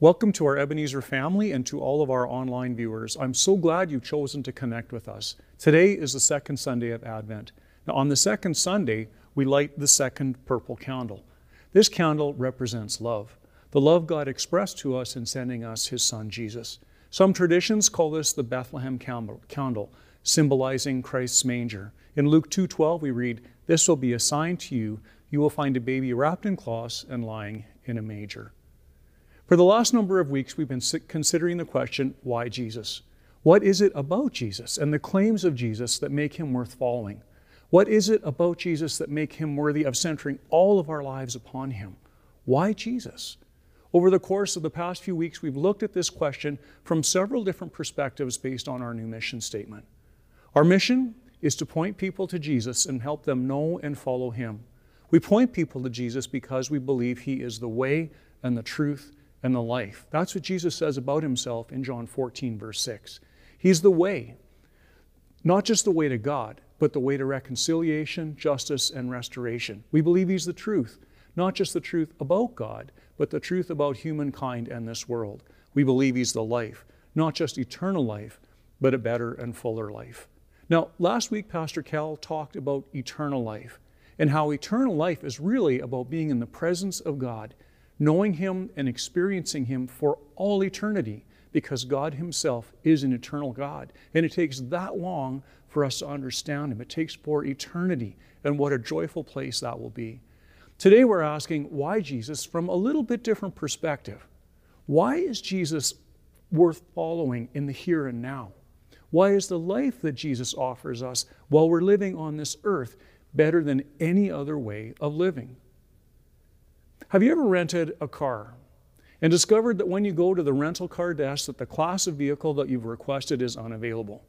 Welcome to our Ebenezer family and to all of our online viewers. I'm so glad you've chosen to connect with us. Today is the second Sunday of Advent. Now, on the second Sunday, we light the second purple candle. This candle represents love, the love God expressed to us in sending us His Son Jesus. Some traditions call this the Bethlehem candle, symbolizing Christ's manger. In Luke 2:12 we read, "This will be a sign to you: you will find a baby wrapped in cloths and lying in a manger." For the last number of weeks, we've been considering the question why Jesus? What is it about Jesus and the claims of Jesus that make him worth following? What is it about Jesus that make him worthy of centering all of our lives upon him? Why Jesus? Over the course of the past few weeks, we've looked at this question from several different perspectives based on our new mission statement. Our mission is to point people to Jesus and help them know and follow him. We point people to Jesus because we believe he is the way and the truth and the life. That's what Jesus says about himself in John 14, verse 6. He's the way, not just the way to God, but the way to reconciliation, justice, and restoration. We believe He's the truth, not just the truth about God, but the truth about humankind and this world. We believe He's the life, not just eternal life, but a better and fuller life. Now, last week, Pastor Cal talked about eternal life and how eternal life is really about being in the presence of God knowing Him and experiencing Him for all eternity because God Himself is an eternal God. And it takes that long for us to understand Him. It takes for eternity, and what a joyful place that will be. Today we're asking why Jesus from a little bit different perspective. Why is Jesus worth following in the here and now? Why is the life that Jesus offers us while we're living on this earth better than any other way of living? Have you ever rented a car and discovered that when you go to the rental car desk that the class of vehicle that you've requested is unavailable?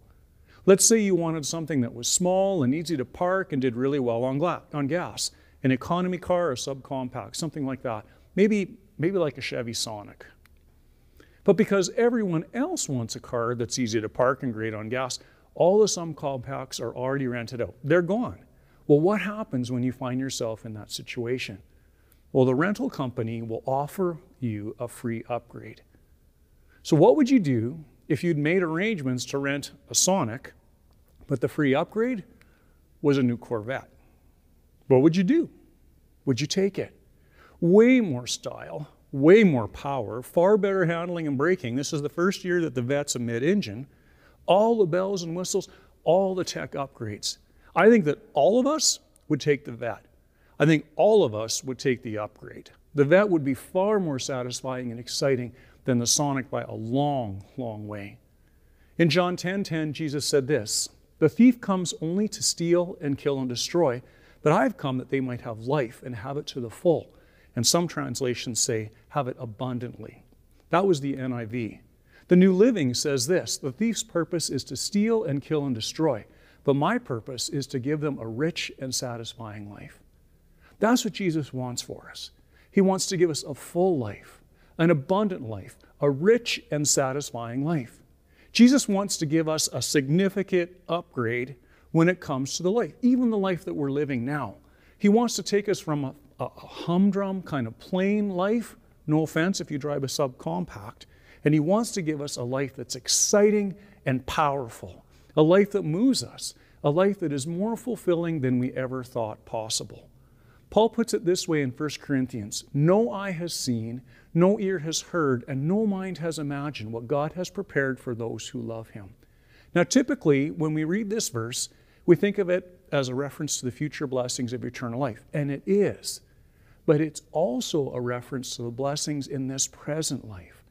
Let's say you wanted something that was small and easy to park and did really well on, on gas, an economy car or subcompact, something like that. Maybe, maybe like a Chevy Sonic. But because everyone else wants a car that's easy to park and great on gas, all the subcompacts are already rented out. They're gone. Well, what happens when you find yourself in that situation? Well, the rental company will offer you a free upgrade. So, what would you do if you'd made arrangements to rent a Sonic, but the free upgrade was a new Corvette? What would you do? Would you take it? Way more style, way more power, far better handling and braking. This is the first year that the Vette's a mid engine. All the bells and whistles, all the tech upgrades. I think that all of us would take the Vette. I think all of us would take the upgrade. The Vette would be far more satisfying and exciting than the Sonic by a long, long way. In John 10:10, 10, 10, Jesus said this: "The thief comes only to steal and kill and destroy, but I've come that they might have life and have it to the full." And some translations say, "have it abundantly." That was the NIV. The New Living says this: "The thief's purpose is to steal and kill and destroy, but my purpose is to give them a rich and satisfying life." That's what Jesus wants for us. He wants to give us a full life, an abundant life, a rich and satisfying life. Jesus wants to give us a significant upgrade when it comes to the life, even the life that we're living now. He wants to take us from a, a humdrum kind of plain life, no offense if you drive a subcompact, and He wants to give us a life that's exciting and powerful, a life that moves us, a life that is more fulfilling than we ever thought possible. Paul puts it this way in 1 Corinthians No eye has seen, no ear has heard, and no mind has imagined what God has prepared for those who love Him. Now, typically, when we read this verse, we think of it as a reference to the future blessings of eternal life, and it is. But it's also a reference to the blessings in this present life.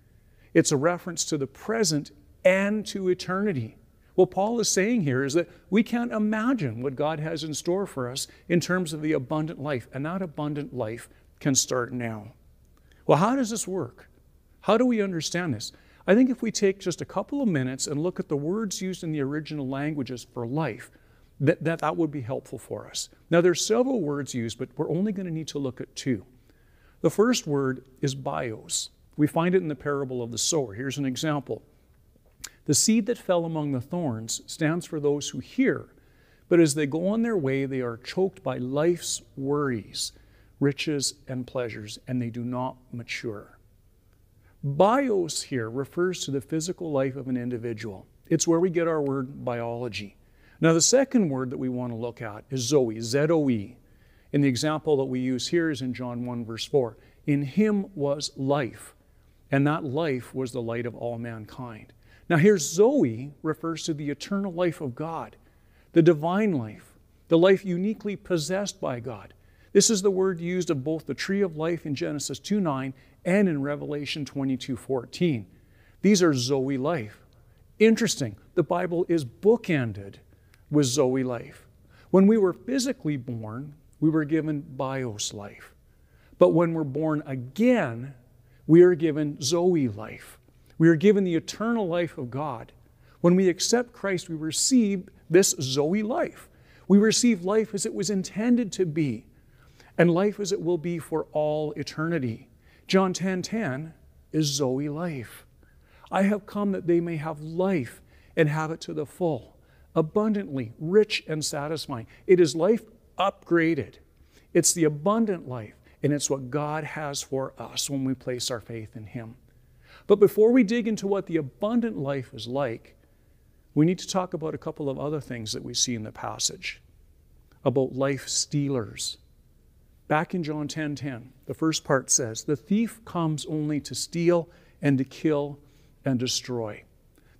It's a reference to the present and to eternity. What Paul is saying here is that we can't imagine what God has in store for us in terms of the abundant life, and that abundant life can start now. Well, how does this work? How do we understand this? I think if we take just a couple of minutes and look at the words used in the original languages for life, that, that, that would be helpful for us. Now, there's several words used, but we're only going to need to look at two. The first word is bios. We find it in the parable of the sower. Here's an example. The seed that fell among the thorns stands for those who hear, but as they go on their way, they are choked by life's worries, riches, and pleasures, and they do not mature. Bios here refers to the physical life of an individual. It's where we get our word biology. Now, the second word that we want to look at is Zoe, Z O E. And the example that we use here is in John 1, verse 4. In him was life, and that life was the light of all mankind. Now, here, Zoe refers to the eternal life of God, the divine life, the life uniquely possessed by God. This is the word used of both the tree of life in Genesis 2 9 and in Revelation 22 14. These are Zoe life. Interesting, the Bible is bookended with Zoe life. When we were physically born, we were given bios life. But when we're born again, we are given Zoe life. We are given the eternal life of God. When we accept Christ, we receive this Zoe life. We receive life as it was intended to be, and life as it will be for all eternity. John 10:10 10, 10 is Zoe life. I have come that they may have life and have it to the full, abundantly, rich and satisfying. It is life upgraded. It's the abundant life, and it's what God has for us when we place our faith in Him. But before we dig into what the abundant life is like, we need to talk about a couple of other things that we see in the passage about life stealers. Back in John 10:10, 10, 10, the first part says, "The thief comes only to steal and to kill and destroy."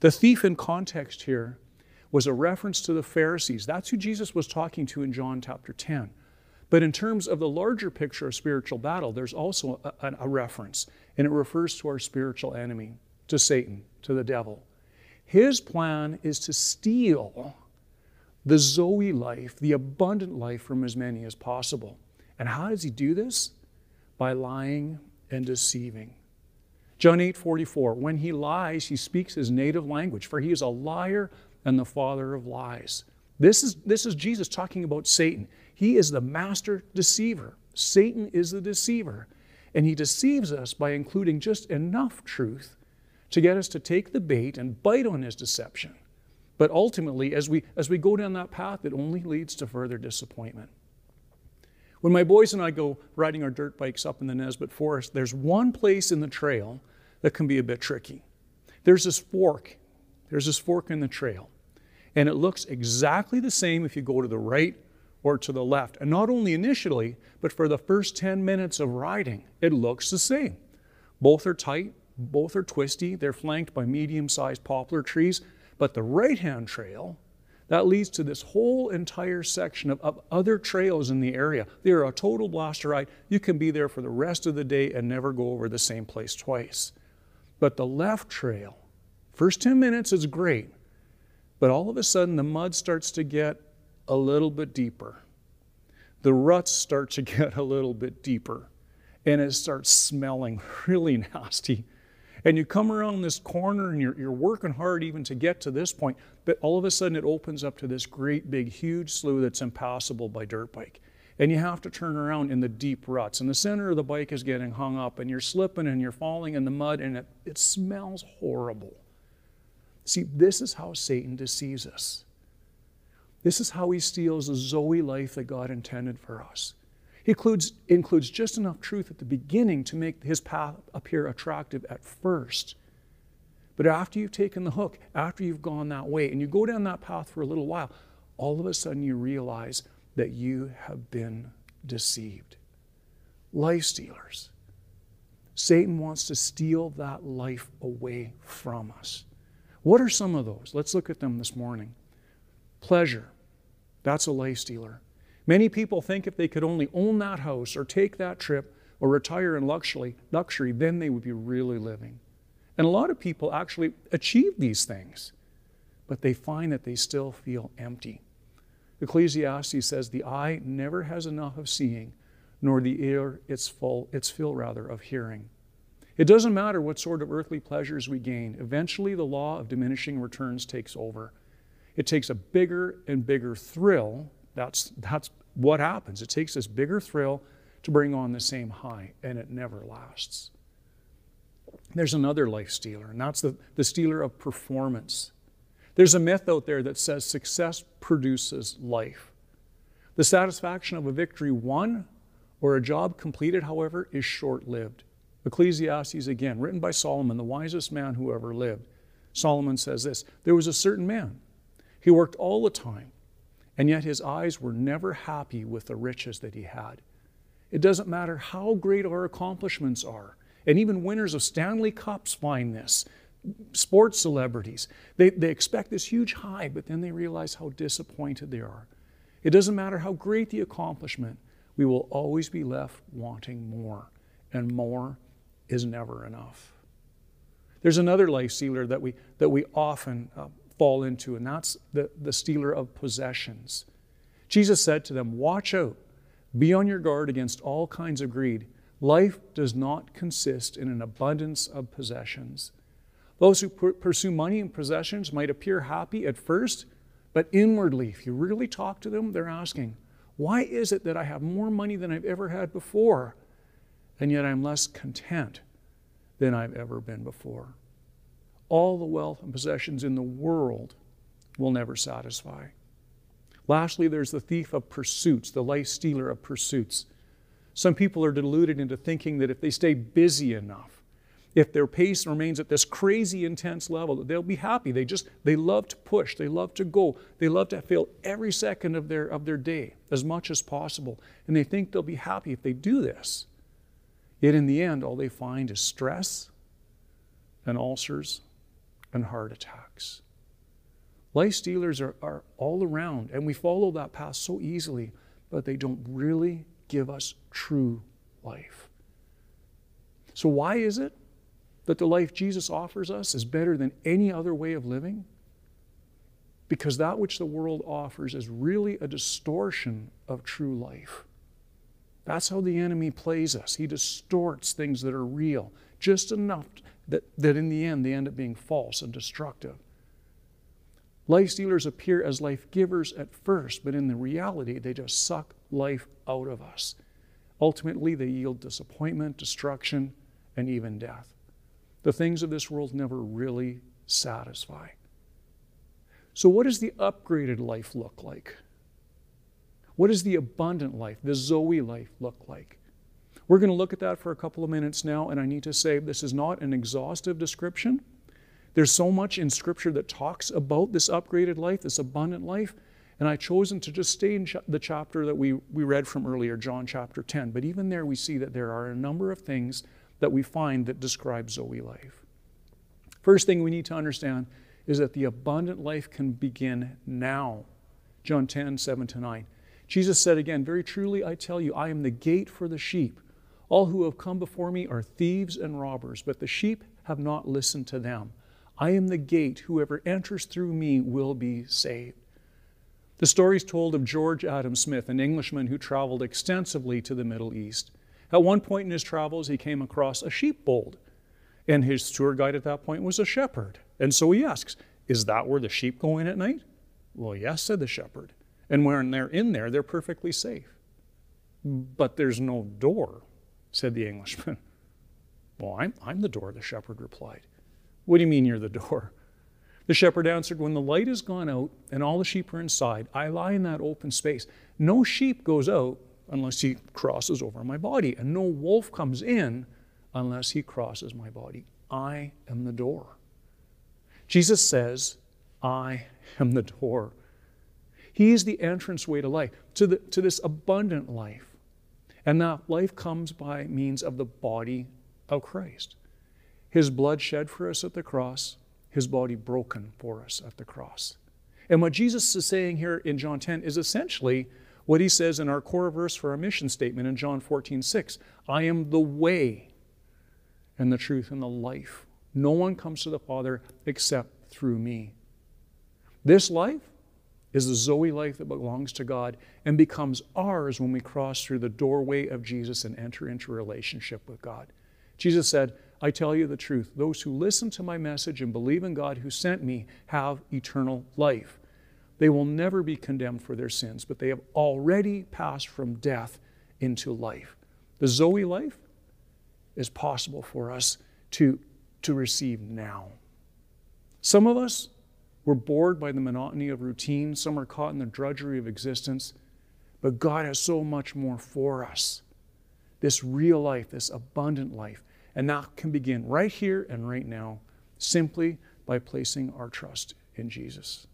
The thief in context here was a reference to the Pharisees. That's who Jesus was talking to in John chapter 10. But in terms of the larger picture of spiritual battle, there's also a, a, reference, and it refers to our spiritual enemy, to Satan, to the devil. His plan is to steal the Zoe life, the abundant life from as many as possible. And how does he do this? By lying and deceiving. John 8 44, when he lies, he speaks his native language, for he is a liar and the father of lies. This is, this is Jesus talking about Satan. He is the master deceiver. Satan is the deceiver. And he deceives us by including just enough truth to get us to take the bait and bite on his deception. But ultimately, as we, as we go down that path, it only leads to further disappointment. When my boys and I go riding our dirt bikes up in the Nisbet Forest, there's one place in the trail that can be a bit tricky. There's this fork. There's this fork in the trail. And it looks exactly the same if you go to the right or to the left. And not only initially, but for the first 10 minutes of riding, it looks the same. Both are tight, both are twisty, they're flanked by medium sized poplar trees. But the right hand trail, that leads to this whole entire section of, of, other trails in the area. They're a total blaster ride. You can be there for the rest of the day and never go over the same place twice. But the left trail, first 10 minutes is great, but all of a sudden the mud starts to get a little bit deeper. The ruts start to get a little bit deeper and it starts smelling really nasty. And you come around this corner and you're, you're working hard even to get to this point, but all of a sudden it opens up to this great big huge slough that's impassable by dirt bike. And you have to turn around in the deep ruts. And the center of the bike is getting hung up, and you're slipping and you're falling in the mud, and it, it smells horrible. See, this is how Satan deceives us. This is how he steals the Zoe life that God intended for us. He includes, includes just enough truth at the beginning to make his path appear attractive at first. But after you've taken the hook, after you've gone that way, and you go down that path for a little while, all of a sudden you realize that you have been deceived. Life stealers. Satan wants to steal that life away from us. What are some of those? Let's look at them this morning. Pleasure. That's a life stealer. Many people think if they could only own that house or take that trip or retire in luxury, luxury, then they would be really living. And a lot of people actually achieve these things, but they find that they still feel empty. Ecclesiastes says, The eye never has enough of seeing, nor the ear its full, its fill rather of hearing. It doesn't matter what sort of earthly pleasures we gain, eventually the law of diminishing returns takes over. It takes a bigger and bigger thrill. That's, that's what happens. It takes this bigger thrill to bring on the same high, and it never lasts. There's another life stealer, and that's the, the stealer of performance. There's a myth out there that says success produces life. The satisfaction of a victory won or a job completed, however, is short lived. Ecclesiastes, again, written by Solomon, the wisest man who ever lived. Solomon says this There was a certain man. He worked all the time, and yet his eyes were never happy with the riches that he had. It doesn't matter how great our accomplishments are, and even winners of Stanley Cups find this. Sports celebrities, they, they expect this huge high, but then they realize how disappointed they are. It doesn't matter how great the accomplishment, we will always be left wanting more, and more is never enough. There's another life sealer that we, that we often uh, fall into, and that's the, the stealer of possessions. Jesus said to them, Watch out, be on your guard against all kinds of greed. Life does not consist in an abundance of possessions. Those who pursue money and possessions might appear happy at first, but inwardly, if you really talk to them, they're asking, Why is it that I have more money than I've ever had before? and yet I'm less content than I've ever been before. All the wealth and possessions in the world will never satisfy. Lastly, there's the thief of pursuits, the life stealer of pursuits. Some people are deluded into thinking that if they stay busy enough, if their pace remains at this crazy intense level, that they'll be happy. They just they love to push, they love to go, they love to fill every second of their of their day as much as possible. And they think they'll be happy if they do this. Yet in the end, all they find is stress and ulcers and heart attacks. Life stealers are, are all around, and we follow that path so easily, but they don't really give us true life. So, why is it that the life Jesus offers us is better than any other way of living? Because that which the world offers is really a distortion of true life. That's how the enemy plays us. He distorts things that are real just enough that, that in the end they end up being false and destructive. Life stealers appear as life givers at first, but in the reality, they just suck life out of us. Ultimately, they yield disappointment, destruction, and even death. The things of this world never really satisfy. So, what does the upgraded life look like? What does the abundant life, the Zoe life, look like? We're going to look at that for a couple of minutes now, and I need to say this is not an exhaustive description. There's so much in Scripture that talks about this upgraded life, this abundant life, and I've chosen to just stay in ch- the chapter that we, we read from earlier, John chapter 10. But even there, we see that there are a number of things that we find that describe Zoe life. First thing we need to understand is that the abundant life can begin now. John 10, 7 to 9. Jesus said again, Very truly I tell you, I am the gate for the sheep. All who have come before me are thieves and robbers, but the sheep have not listened to them. I am the gate. Whoever enters through me will be saved. The story is told of George Adam Smith, an Englishman who traveled extensively to the Middle East. At one point in his travels, he came across a sheepfold, and his tour guide at that point was a shepherd. And so he asks, Is that where the sheep go in at night? Well, yes, said the shepherd. And when they're in there, they're perfectly safe. But there's no door, said the Englishman. Well, I'm, I'm the door, the shepherd replied. What do you mean you're the door? The shepherd answered, When the light has gone out and all the sheep are inside, I lie in that open space. No sheep goes out unless he crosses over my body, and no wolf comes in unless he crosses my body. I am the door. Jesus says, I am the door. He is the entranceway to life, to, the, to this abundant life. And that life comes by means of the body of Christ. His blood shed for us at the cross, his body broken for us at the cross. And what Jesus is saying here in John 10 is essentially what he says in our core verse for our mission statement in John 14, 6. I am the way and the truth and the life. No one comes to the Father except through me. This life is the Zoe life that belongs to God and becomes ours when we cross through the doorway of Jesus and enter into a relationship with God. Jesus said, I tell you the truth. Those who listen to my message and believe in God who sent me have eternal life. They will never be condemned for their sins, but they have already passed from death into life. The Zoe life is possible for us to, to receive now. Some of us were bored by the monotony of routine, some are caught in the drudgery of existence, but God has so much more for us. This real life, this abundant life. And that can begin right here and right now, simply by placing our trust in Jesus.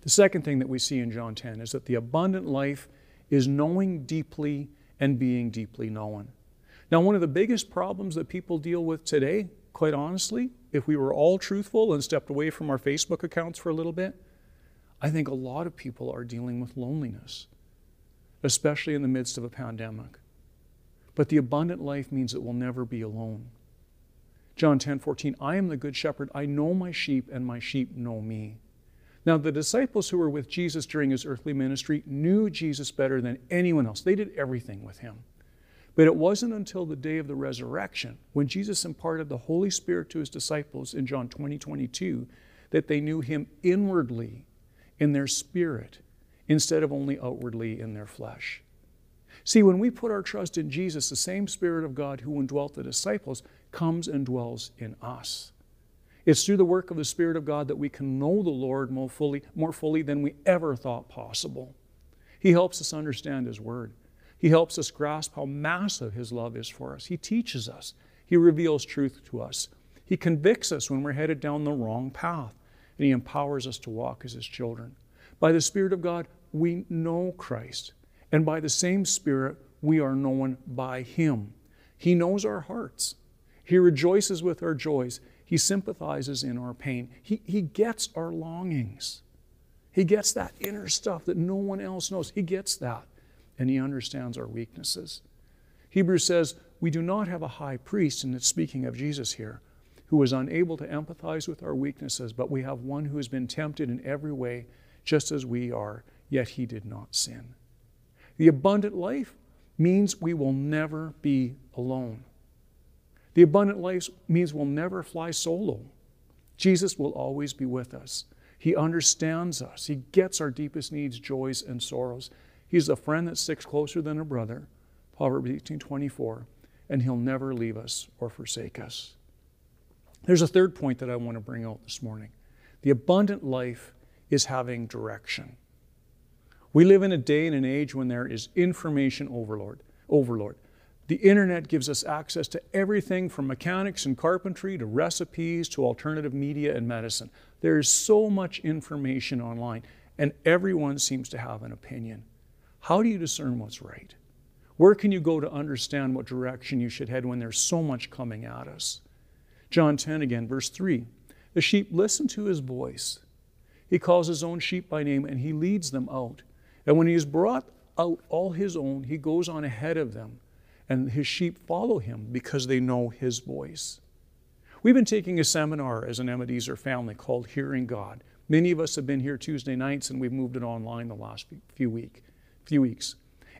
The second thing that we see in John 10 is that the abundant life is knowing deeply and being deeply known. Now, one of the biggest problems that people deal with today, quite honestly, if we were all truthful and stepped away from our Facebook accounts for a little bit, I think a lot of people are dealing with loneliness, especially in the midst of a pandemic. But the abundant life means that we'll never be alone. John 10 14, I am the good shepherd. I know my sheep, and my sheep know me. Now, the disciples who were with Jesus during his earthly ministry knew Jesus better than anyone else. They did everything with him. But it wasn't until the day of the resurrection, when Jesus imparted the Holy Spirit to his disciples in John 20 22, that they knew him inwardly in their spirit instead of only outwardly in their flesh. See, when we put our trust in Jesus, the same Spirit of God who indwelt the disciples comes and dwells in us. It's through the work of the Spirit of God that we can know the Lord more fully, more fully than we ever thought possible. He helps us understand His Word. He helps us grasp how massive His love is for us. He teaches us. He reveals truth to us. He convicts us when we're headed down the wrong path, and He empowers us to walk as His children. By the Spirit of God, we know Christ, and by the same Spirit, we are known by Him. He knows our hearts. He rejoices with our joys. He sympathizes in our pain. He, he gets our longings. He gets that inner stuff that no one else knows. He gets that. And He understands our weaknesses. Hebrews says, We do not have a high priest, and it's speaking of Jesus here, who is unable to empathize with our weaknesses, but we have one who has been tempted in every way, just as we are, yet he did not sin. The abundant life means we will never be alone. The abundant life means we'll never fly solo. Jesus will always be with us. He understands us. He gets our deepest needs, joys, and sorrows. He's a friend that sticks closer than a brother, Proverbs 18:24, and he'll never leave us or forsake us. There's a third point that I want to bring out this morning. The abundant life is having direction. We live in a day and an age when there is information overload. Overload. The internet gives us access to everything from mechanics and carpentry to recipes to alternative media and medicine. There is so much information online, and everyone seems to have an opinion. How do you discern what's right? Where can you go to understand what direction you should head when there's so much coming at us? John 10 again, verse 3. The sheep listen to his voice. He calls his own sheep by name and he leads them out. And when he has brought out all his own, he goes on ahead of them and his sheep follow him because they know his voice. We've been taking a seminar as an Ebenezer family called Hearing God. Many of us have been here Tuesday nights and we've moved it online the last few, week, few weeks.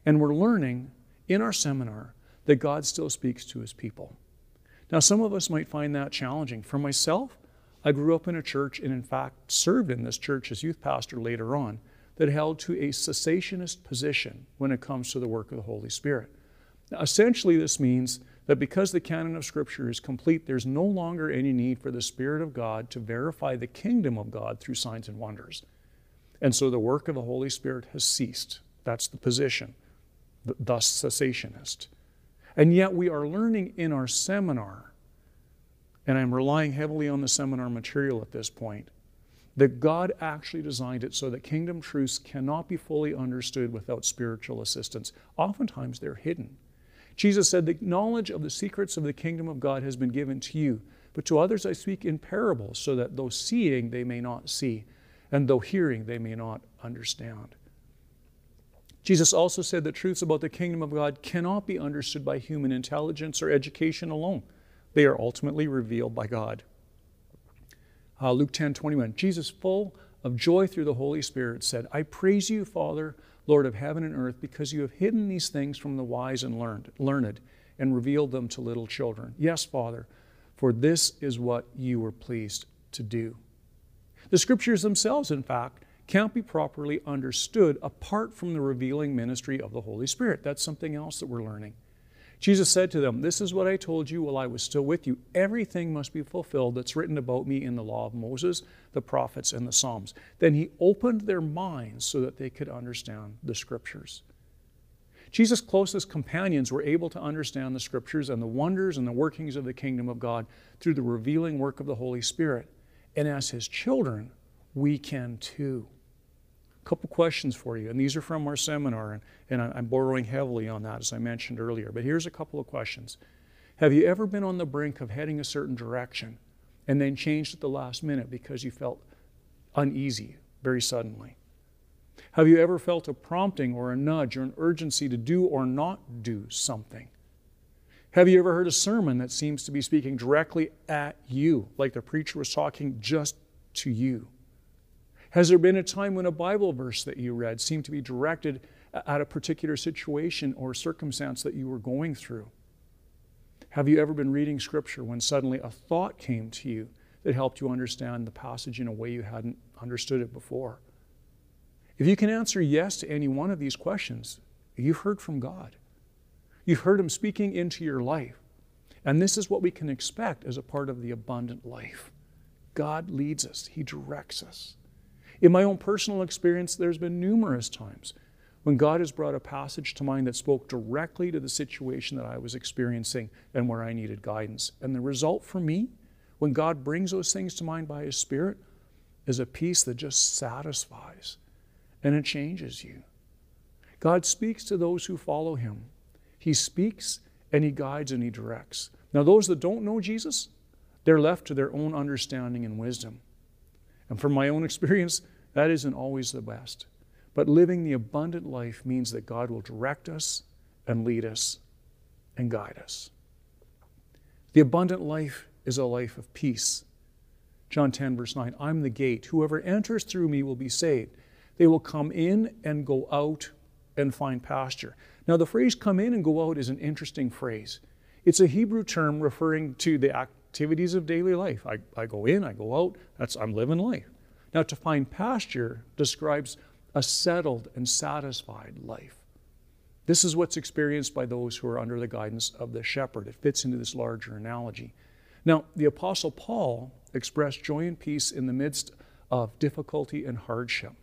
And we're learning in our seminar that God still speaks to his people. Now, some of us might find that challenging. For myself, I grew up in a church and, in fact, served in this church as youth pastor later on that held to a cessationist position when it comes to the work of the Holy Spirit. Now, essentially, this means that because the canon of Scripture is complete, there's no longer any need for the Spirit of God to verify the kingdom of God through signs and wonders. And so the work of the Holy Spirit has ceased. That's the position, thus cessationist. And yet we are learning in our seminar, and I'm relying heavily on the seminar material at this point, that God actually designed it so that kingdom truths cannot be fully understood without spiritual assistance. Oftentimes they're hidden. Jesus said, The knowledge of the secrets of the kingdom of God has been given to you, but to others I speak in parables, so that though seeing they may not see, and though hearing they may not understand. Jesus also said that truths about the kingdom of God cannot be understood by human intelligence or education alone. They are ultimately revealed by God. Uh, Luke 10 21. Jesus, full of joy through the Holy Spirit, said, I praise you, Father Lord of heaven and earth, because you have hidden these things from the wise and learned, learned and revealed them to little children. Yes, Father, for this is what you were pleased to do. The scriptures themselves, in fact, can't be properly understood apart from the revealing ministry of the Holy Spirit. That's something else that we're learning. Jesus said to them, This is what I told you while I was still with you. Everything must be fulfilled that's written about me in the law of Moses, the prophets, and the Psalms. Then he opened their minds so that they could understand the scriptures. Jesus' closest companions were able to understand the scriptures and the wonders and the workings of the kingdom of God through the revealing work of the Holy Spirit. And as his children, we can too couple questions for you, and these are from our seminar, and, and I'm borrowing heavily on that, as I mentioned earlier. But here's a couple of questions. Have you ever been on the brink of heading a certain direction and then changed at the last minute because you felt uneasy very suddenly? Have you ever felt a prompting or a nudge or an urgency to do or not do something? Have you ever heard a sermon that seems to be speaking directly at you, like the preacher was talking just to you? Has there been a time when a Bible verse that you read seemed to be directed at a particular situation or circumstance that you were going through? Have you ever been reading Scripture when suddenly a thought came to you that helped you understand the passage in a way you hadn't understood it before? If you can answer yes to any one of these questions, you've heard from God. You've heard Him speaking into your life. And this is what we can expect as a part of the abundant life. God leads us, He directs us. In my own personal experience, there's been numerous times when God has brought a passage to mind that spoke directly to the situation that I was experiencing and where I needed guidance. And the result for me, when God brings those things to mind by His Spirit, is a peace that just satisfies and it changes you. God speaks to those who follow Him. He speaks and He guides and He directs. Now, those that don't know Jesus, they're left to their own understanding and wisdom. And from my own experience, that isn't always the best. But living the abundant life means that God will direct us and lead us and guide us. The abundant life is a life of peace. John 10, verse 9 I'm the gate. Whoever enters through me will be saved. They will come in and go out and find pasture. Now, the phrase come in and go out is an interesting phrase. It's a Hebrew term referring to the activities of daily life. I, I go in, I go out, that's I'm living life. Now, to find pasture describes a settled and satisfied life. This is what's experienced by those who are under the guidance of the shepherd. It fits into this larger analogy. Now, the Apostle Paul expressed joy and peace in the midst of difficulty and hardship.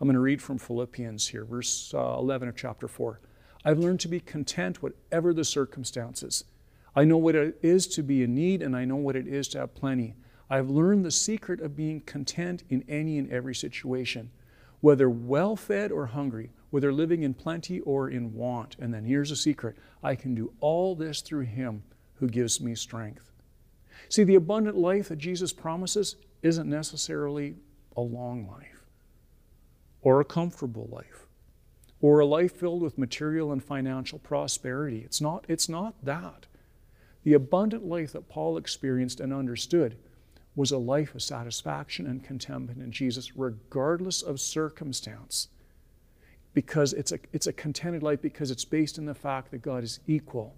I'm going to read from Philippians here, verse uh, 11 of chapter 4. I've learned to be content whatever the circumstances. I know what it is to be in need, and I know what it is to have plenty. I've learned the secret of being content in any and every situation, whether well fed or hungry, whether living in plenty or in want. And then here's a secret I can do all this through Him who gives me strength. See, the abundant life that Jesus promises isn't necessarily a long life or a comfortable life or a life filled with material and financial prosperity. It's not, it's not that. The abundant life that Paul experienced and understood was a life of satisfaction and contentment in Jesus, regardless of circumstance. Because it's a, it's a contented life because it's based in the fact that God is equal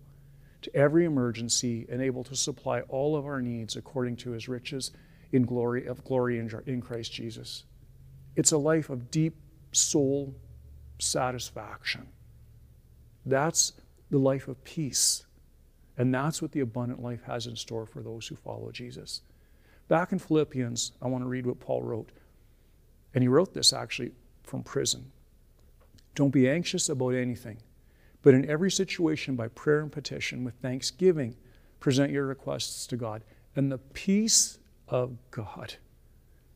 to every emergency and able to supply all of our needs according to his riches in glory of glory in, in Christ Jesus. It's a life of deep soul satisfaction. That's the life of peace and that's what the abundant life has in store for those who follow Jesus. Back in Philippians, I want to read what Paul wrote. And he wrote this actually from prison. Don't be anxious about anything, but in every situation, by prayer and petition, with thanksgiving, present your requests to God. And the peace of God,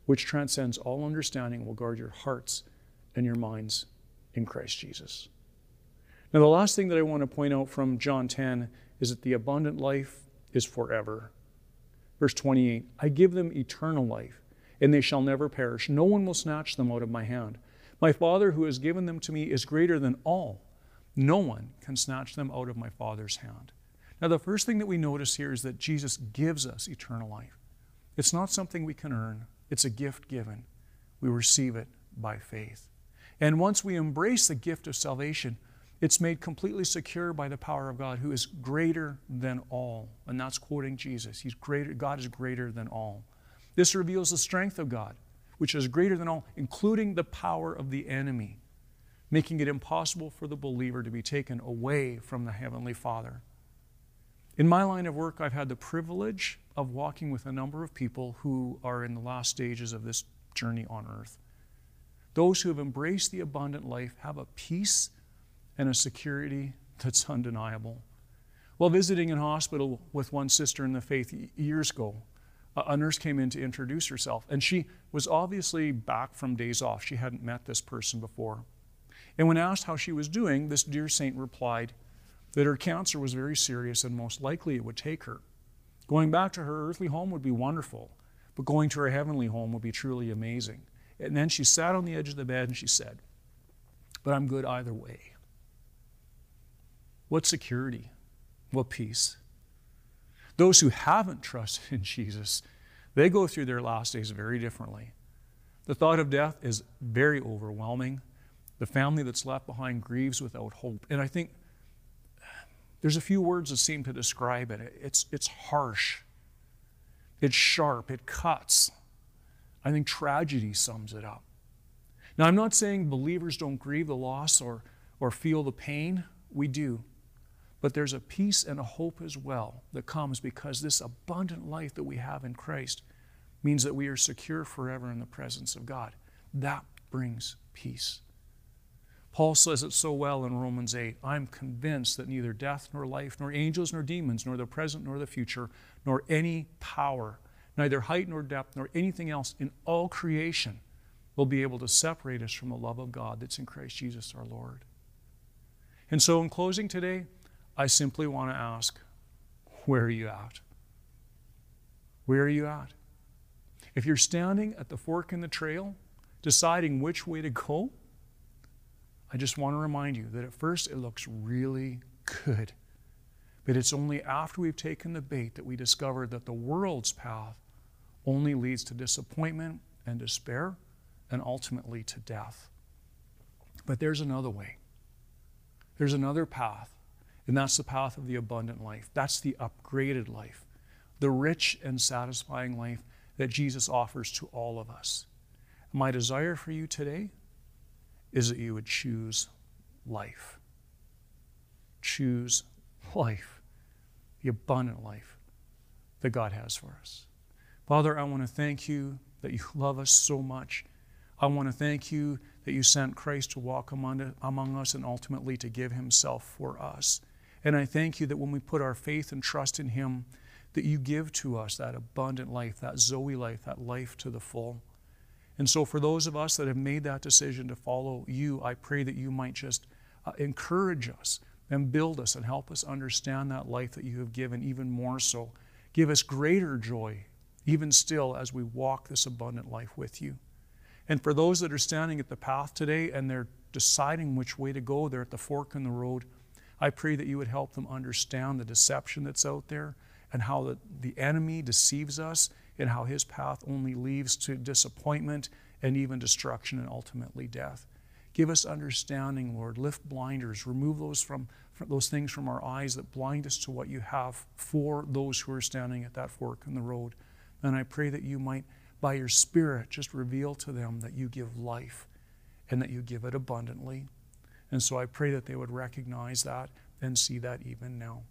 which transcends all understanding, will guard your hearts and your minds in Christ Jesus. Now, the last thing that I want to point out from John 10 is that the abundant life is forever. Verse 28 I give them eternal life, and they shall never perish. No one will snatch them out of my hand. My Father who has given them to me is greater than all. No one can snatch them out of my Father's hand. Now, the first thing that we notice here is that Jesus gives us eternal life. It's not something we can earn, it's a gift given. We receive it by faith. And once we embrace the gift of salvation, It's made completely secure by the power of God who is greater than all. And that's quoting Jesus. He's greater, God is greater than all. This reveals the strength of God, which is greater than all, including the power of the enemy, making it impossible for the believer to be taken away from the Heavenly Father. In my line of work, I've had the privilege of walking with a number of people who are in the last stages of this journey on earth. Those who have embraced the abundant life have a peace and a security that's undeniable. While visiting in hospital with one sister in the faith years ago, a nurse came in to introduce herself, and she was obviously back from days off. She hadn't met this person before. And when asked how she was doing, this dear saint replied that her cancer was very serious and most likely it would take her. Going back to her earthly home would be wonderful, but going to her heavenly home would be truly amazing. And then she sat on the edge of the bed and she said, But I'm good either way. What security? What peace? Those who haven't trusted in Jesus, they go through their last days very differently. The thought of death is very overwhelming. The family that's left behind grieves without hope. And I think there's a few words that seem to describe it. It's, it's harsh, it's sharp, it cuts. I think tragedy sums it up. Now, I'm not saying believers don't grieve the loss or, or feel the pain. We do. But there's a peace and a hope as well that comes because this abundant life that we have in Christ means that we are secure forever in the presence of God. That brings peace. Paul says it so well in Romans 8 I'm convinced that neither death nor life, nor angels nor demons, nor the present nor the future, nor any power, neither height nor depth, nor anything else in all creation will be able to separate us from the love of God that's in Christ Jesus our Lord. And so, in closing today, I simply want to ask where are you at? Where are you at? If you're standing at the fork in the trail, deciding which way to go, I just want to remind you that at first it looks really good. But it's only after we've taken the bait that we discover that the world's path only leads to disappointment and despair and ultimately to death. But there's another way. There's another path and that's the path of the abundant life. That's the upgraded life, the rich and satisfying life that Jesus offers to all of us. My desire for you today is that you would choose life. Choose life, the abundant life that God has for us. Father, I want to thank you that you love us so much. I want to thank you that you sent Christ to walk among, among us and ultimately to give himself for us. And I thank you that when we put our faith and trust in Him, that you give to us that abundant life, that Zoe life, that life to the full. And so, for those of us that have made that decision to follow you, I pray that you might just uh, encourage us and build us and help us understand that life that you have given even more so. Give us greater joy, even still, as we walk this abundant life with you. And for those that are standing at the path today and they're deciding which way to go, they're at the fork in the road. I pray that you would help them understand the deception that's out there and how the, the enemy deceives us and how his path only leads to disappointment and even destruction and ultimately death. Give us understanding, Lord. Lift blinders. Remove those from, from, those things from our eyes that blind us to what you have for those who are standing at that fork in the road. And I pray that you might, by your Spirit, just reveal to them that you give life and that you give it abundantly. And so I pray that they would recognize that and see that even now.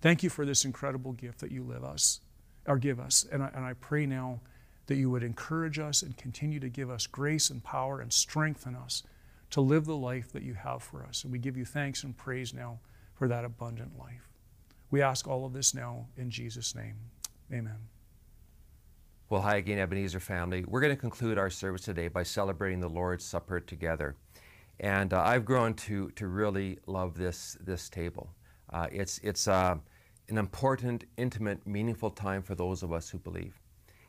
Thank you for this incredible gift that you live us or give us. And I, and I pray now that you would encourage us and continue to give us grace and power and strengthen us to live the life that you have for us. And we give you thanks and praise now for that abundant life. We ask all of this now in Jesus' name. Amen. Well, hi again, Ebenezer family. We're going to conclude our service today by celebrating the Lord's Supper together. And uh, I've grown to, to really love this, this table. Uh, it's it's uh, an important, intimate, meaningful time for those of us who believe.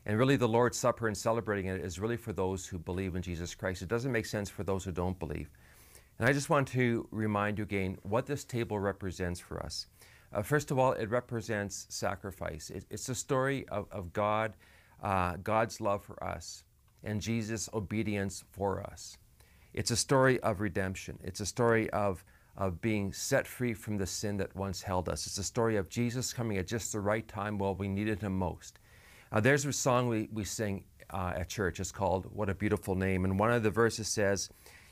And really, the Lord's Supper and celebrating it is really for those who believe in Jesus Christ. It doesn't make sense for those who don't believe. And I just want to remind you again what this table represents for us. Uh, first of all, it represents sacrifice. It, it's a story of, of God, uh, God's love for us, and Jesus' obedience for us. It's a story of redemption. It's a story of, of being set free from the sin that once held us. It's a story of Jesus coming at just the right time while we needed him most. Uh, there's a song we, we sing uh, at church. It's called What a Beautiful Name. And one of the verses says,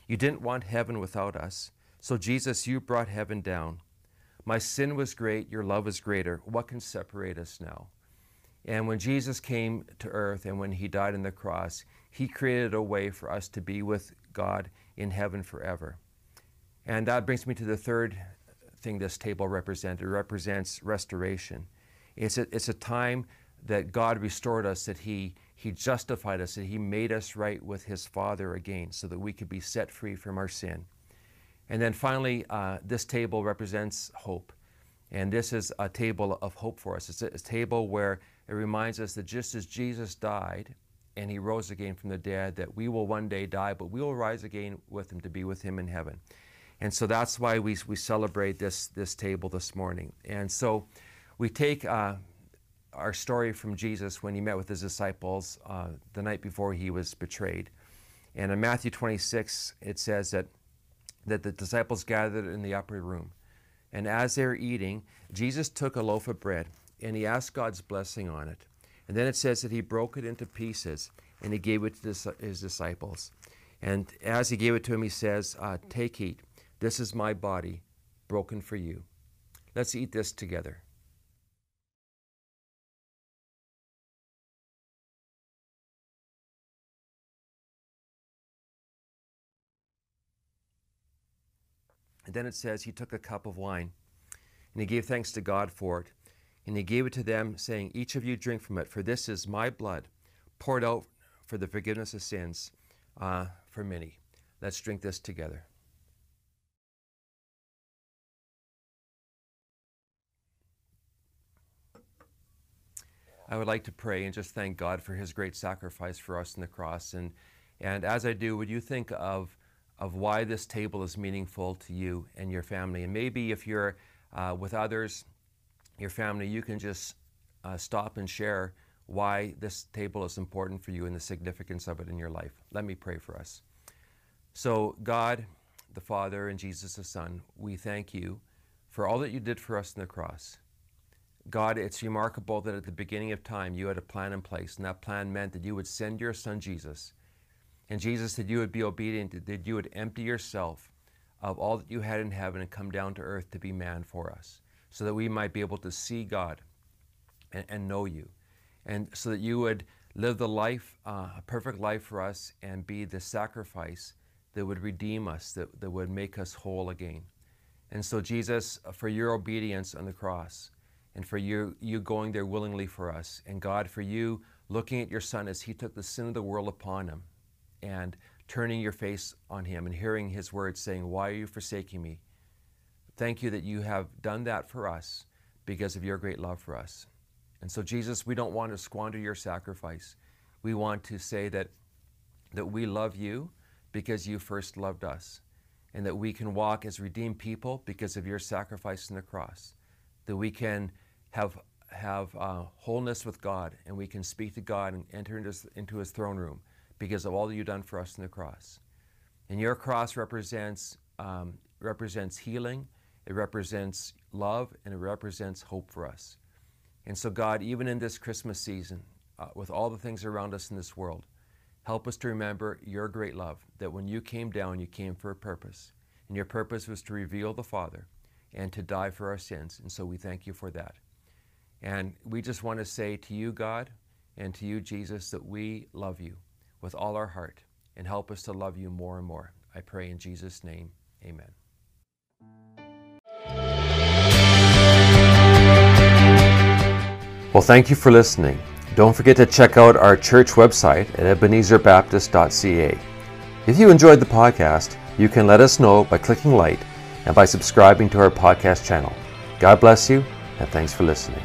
You didn't want heaven without us. So, Jesus, you brought heaven down. My sin was great, your love is greater. What can separate us now? And when Jesus came to earth and when he died on the cross, he created a way for us to be with God in heaven forever. And that brings me to the third thing this table represents. It represents restoration. It's a, it's a time that God restored us, that he, he justified us, that He made us right with His Father again so that we could be set free from our sin. And then finally, uh, this table represents hope. And this is a table of hope for us. It's a, a table where it reminds us that just as Jesus died and he rose again from the dead, that we will one day die, but we will rise again with him to be with him in heaven. And so that's why we, we celebrate this, this table this morning. And so we take uh, our story from Jesus when he met with his disciples uh, the night before he was betrayed. And in Matthew 26, it says that, that the disciples gathered in the upper room. And as they were eating, Jesus took a loaf of bread and he asked God's blessing on it. And then it says that he broke it into pieces and he gave it to his disciples. And as he gave it to him, he says, uh, Take, eat. This is my body broken for you. Let's eat this together. And then it says, He took a cup of wine and he gave thanks to God for it. And he gave it to them, saying, Each of you drink from it, for this is my blood poured out for the forgiveness of sins uh, for many. Let's drink this together. I would like to pray and just thank God for his great sacrifice for us on the cross. And, and as I do, would you think of, of why this table is meaningful to you and your family? And maybe if you're uh, with others, your family, you can just uh, stop and share why this table is important for you and the significance of it in your life. Let me pray for us. So, God, the Father, and Jesus, the Son, we thank you for all that you did for us on the cross. God, it's remarkable that at the beginning of time you had a plan in place, and that plan meant that you would send your Son Jesus. And Jesus, that you would be obedient, that you would empty yourself of all that you had in heaven and come down to earth to be man for us, so that we might be able to see God and, and know you, and so that you would live the life, uh, a perfect life for us, and be the sacrifice that would redeem us, that, that would make us whole again. And so, Jesus, for your obedience on the cross, and for you, you going there willingly for us, and God, for you looking at your Son as He took the sin of the world upon Him, and turning your face on Him and hearing His words saying, Why are you forsaking me? Thank you that you have done that for us because of your great love for us. And so, Jesus, we don't want to squander your sacrifice. We want to say that, that we love you because you first loved us, and that we can walk as redeemed people because of your sacrifice on the cross, that we can have, have uh, wholeness with God, and we can speak to God and enter into his, into his throne room because of all that you've done for us in the cross. And your cross represents, um, represents healing, it represents love, and it represents hope for us. And so, God, even in this Christmas season, uh, with all the things around us in this world, help us to remember your great love, that when you came down, you came for a purpose. And your purpose was to reveal the Father and to die for our sins. And so we thank you for that. And we just want to say to you, God, and to you, Jesus, that we love you with all our heart and help us to love you more and more. I pray in Jesus' name, amen. Well, thank you for listening. Don't forget to check out our church website at ebenezerbaptist.ca. If you enjoyed the podcast, you can let us know by clicking like and by subscribing to our podcast channel. God bless you, and thanks for listening.